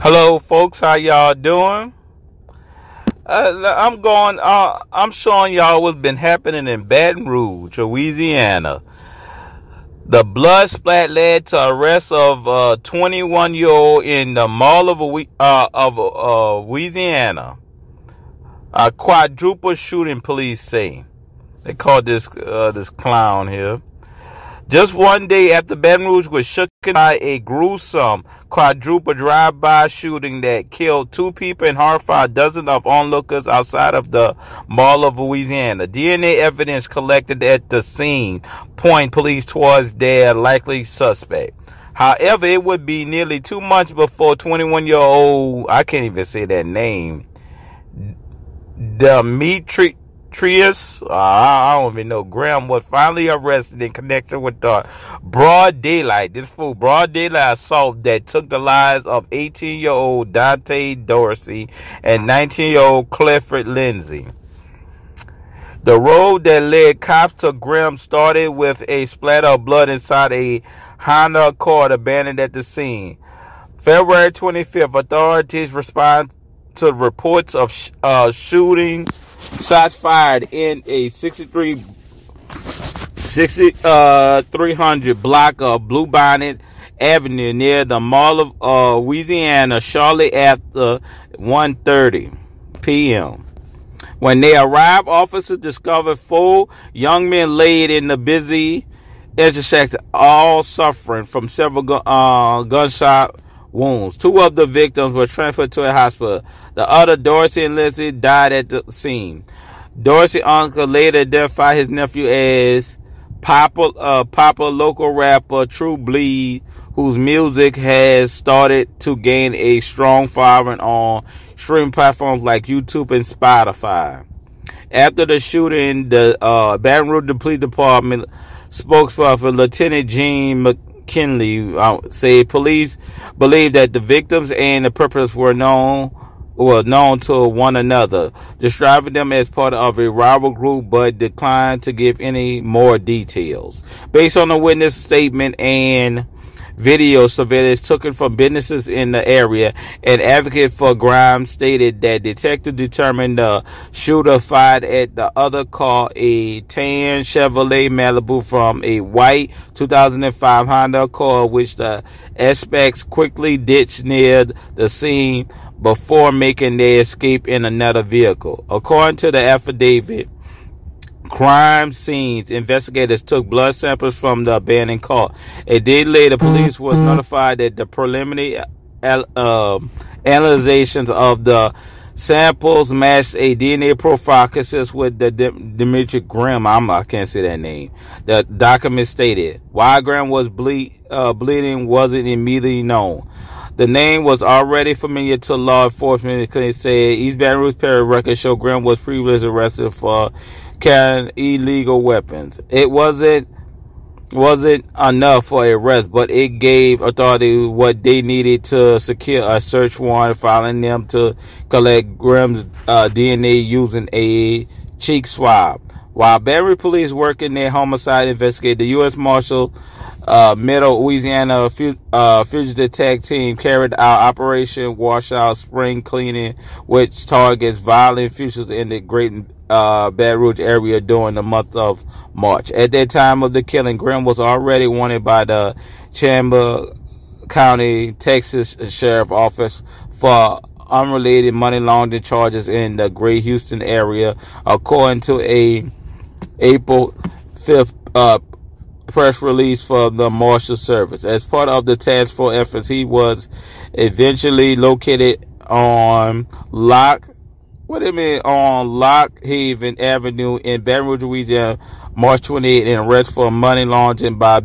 Hello, folks. How y'all doing? Uh, I'm going. Uh, I'm showing y'all what's been happening in Baton Rouge, Louisiana. The blood splat led to arrest of a 21 year old in the mall of uh, of uh, Louisiana. A quadruple shooting, police say. They called this uh, this clown here. Just one day after Baton Rouge was shook by a gruesome quadruple drive-by shooting that killed two people and horrified dozens of onlookers outside of the Mall of Louisiana. DNA evidence collected at the scene point police towards their likely suspect. However, it would be nearly two months before 21-year-old, I can't even say that name, Demetri Trius, uh, I don't even know, Graham was finally arrested in connection with the broad daylight, this fool, broad daylight assault that took the lives of 18 year old Dante Dorsey and 19 year old Clifford Lindsay. The road that led cops to Graham started with a splatter of blood inside a Honda Accord abandoned at the scene. February 25th, authorities responded to reports of sh- uh, shooting Shots fired in a 63 60, uh, 300 block of Bluebonnet Avenue near the Mall of uh, Louisiana shortly after 1.30 p.m. When they arrived, officers discovered four young men laid in the busy intersection, all suffering from several uh, gunshot wounds. Two of the victims were transferred to a hospital. The other, Dorsey and Lindsay, died at the scene. Dorsey uncle later identified his nephew as Papa, uh, Papa local rapper True Bleed, whose music has started to gain a strong following on streaming platforms like YouTube and Spotify. After the shooting, the uh, Baton Rouge Police Department spokesperson Lieutenant Gene Kinley uh, said police believe that the victims and the perpetrators were known were known to one another, describing them as part of a rival group, but declined to give any more details. Based on the witness statement and video surveillance taken from businesses in the area. An advocate for Graham's stated that detective determined the shooter fired at the other car, a tan Chevrolet Malibu from a white 2005 Honda Accord, which the suspects quickly ditched near the scene before making their escape in another vehicle. According to the affidavit, crime scenes. Investigators took blood samples from the abandoned car. A day later, police was notified that the preliminary uh, analyzations of the samples matched a DNA profile consistent with the Dimitri Graham. I'm, I can't say that name. The document stated why Graham was ble- uh, bleeding wasn't immediately known. The name was already familiar to law enforcement. They said East Baton Rouge Parish records show Graham was previously arrested for carrying illegal weapons. It wasn't wasn't enough for arrest, but it gave authority what they needed to secure a search warrant, filing them to collect Graham's uh, DNA using a cheek swab. While Barry police work in their homicide investigate, the U.S. Marshal uh, Middle Louisiana uh, fugitive tag team carried out Operation Washout Spring Cleaning, which targets violent fugitives in the Great uh, Baton Rouge area during the month of March. At that time of the killing, Graham was already wanted by the Chambers County, Texas Sheriff Office for unrelated money laundering charges in the Greater Houston area, according to a April 5th uh, press release from the Marshal Service. As part of the task force efforts, he was eventually located on Lock what do you mean on Lock Haven Avenue in Baton Rouge, Louisiana, March 28 and arrest for money laundering by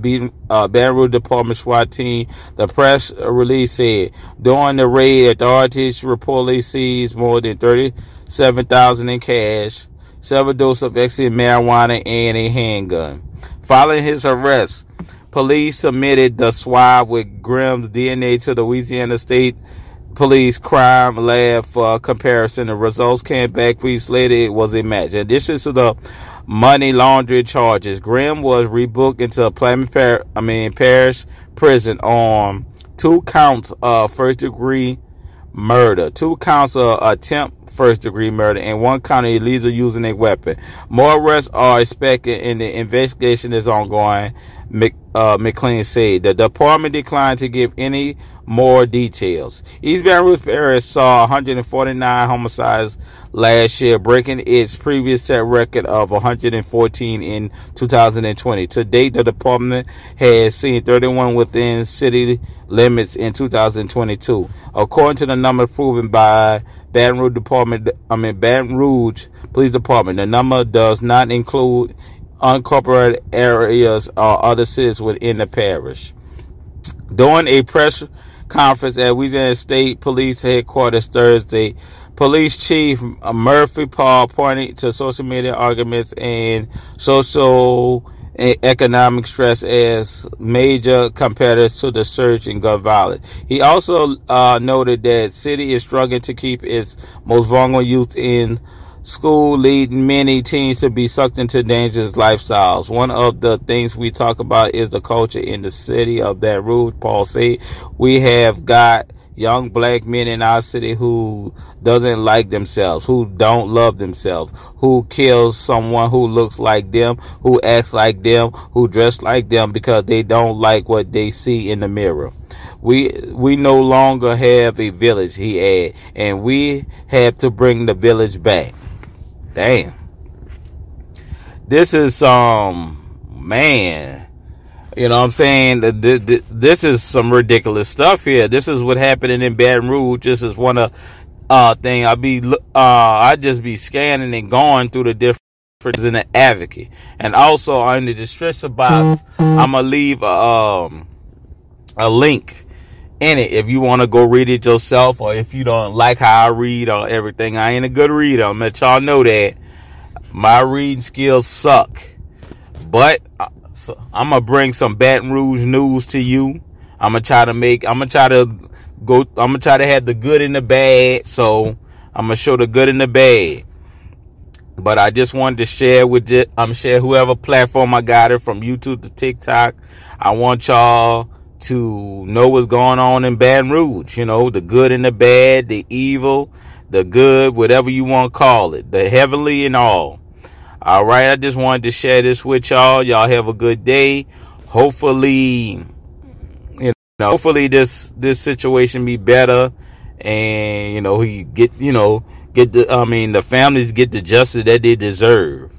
uh, Baton Rouge Department SWAT team. The press release said during the raid, authorities reportedly seized more than 37,000 in cash, several doses of ecstasy marijuana, and a handgun. Following his arrest, police submitted the swab with Graham's DNA to the Louisiana State police crime lab for comparison. The results came back weeks later. It was a match. In addition to the money laundering charges, Graham was rebooked into a Par- I mean Parish prison on two counts of first degree murder, two counts of attempt first degree murder, and one count of illegal using a weapon. More arrests are expected, and the investigation is ongoing. Mc, uh, McLean said the department declined to give any more details. East Baton Rouge Parish saw 149 homicides last year, breaking its previous set record of 114 in 2020. To date, the department has seen 31 within city limits in 2022. According to the number proven by Baton Rouge Department, I mean Baton Rouge Police Department, the number does not include unincorporated areas or other cities within the parish. During a press conference at Louisiana State Police Headquarters Thursday. Police Chief Murphy Paul pointed to social media arguments and social economic stress as major competitors to the surge in gun violence. He also uh, noted that city is struggling to keep its most vulnerable youth in school leading many teens to be sucked into dangerous lifestyles. One of the things we talk about is the culture in the city of Baton Rouge. Paul said, we have got young black men in our city who doesn't like themselves, who don't love themselves, who kills someone who looks like them, who acts like them, who dress like them because they don't like what they see in the mirror. We we no longer have a village, he added, and we have to bring the village back. Damn. This is um man. You know what I'm saying? This is some ridiculous stuff here. This is what happening in Baton Rouge. This is one of uh thing I be uh I just be scanning and going through the different in the advocate. And also on the description box, I'm gonna leave a, um a link in it if you want to go read it yourself or if you don't like how I read or everything. I ain't a good reader. I'm let y'all know that my reading skills suck. But uh, so I'm gonna bring some Baton Rouge news to you. I'm gonna try to make. I'm gonna try to go. I'm gonna try to have the good and the bad. So I'm gonna show the good and the bad. But I just wanted to share with it. I'm share whoever platform I got it from YouTube to TikTok. I want y'all to know what's going on in Baton Rouge. You know, the good and the bad, the evil, the good, whatever you want to call it, the heavenly and all. All right, I just wanted to share this with y'all. Y'all have a good day. Hopefully, you know, hopefully this this situation be better, and you know he get you know get the I mean the families get the justice that they deserve.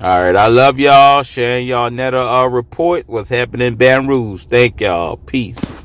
All right, I love y'all. Sharing y'all netter uh, report what's happening in Baton Rouge. Thank y'all. Peace.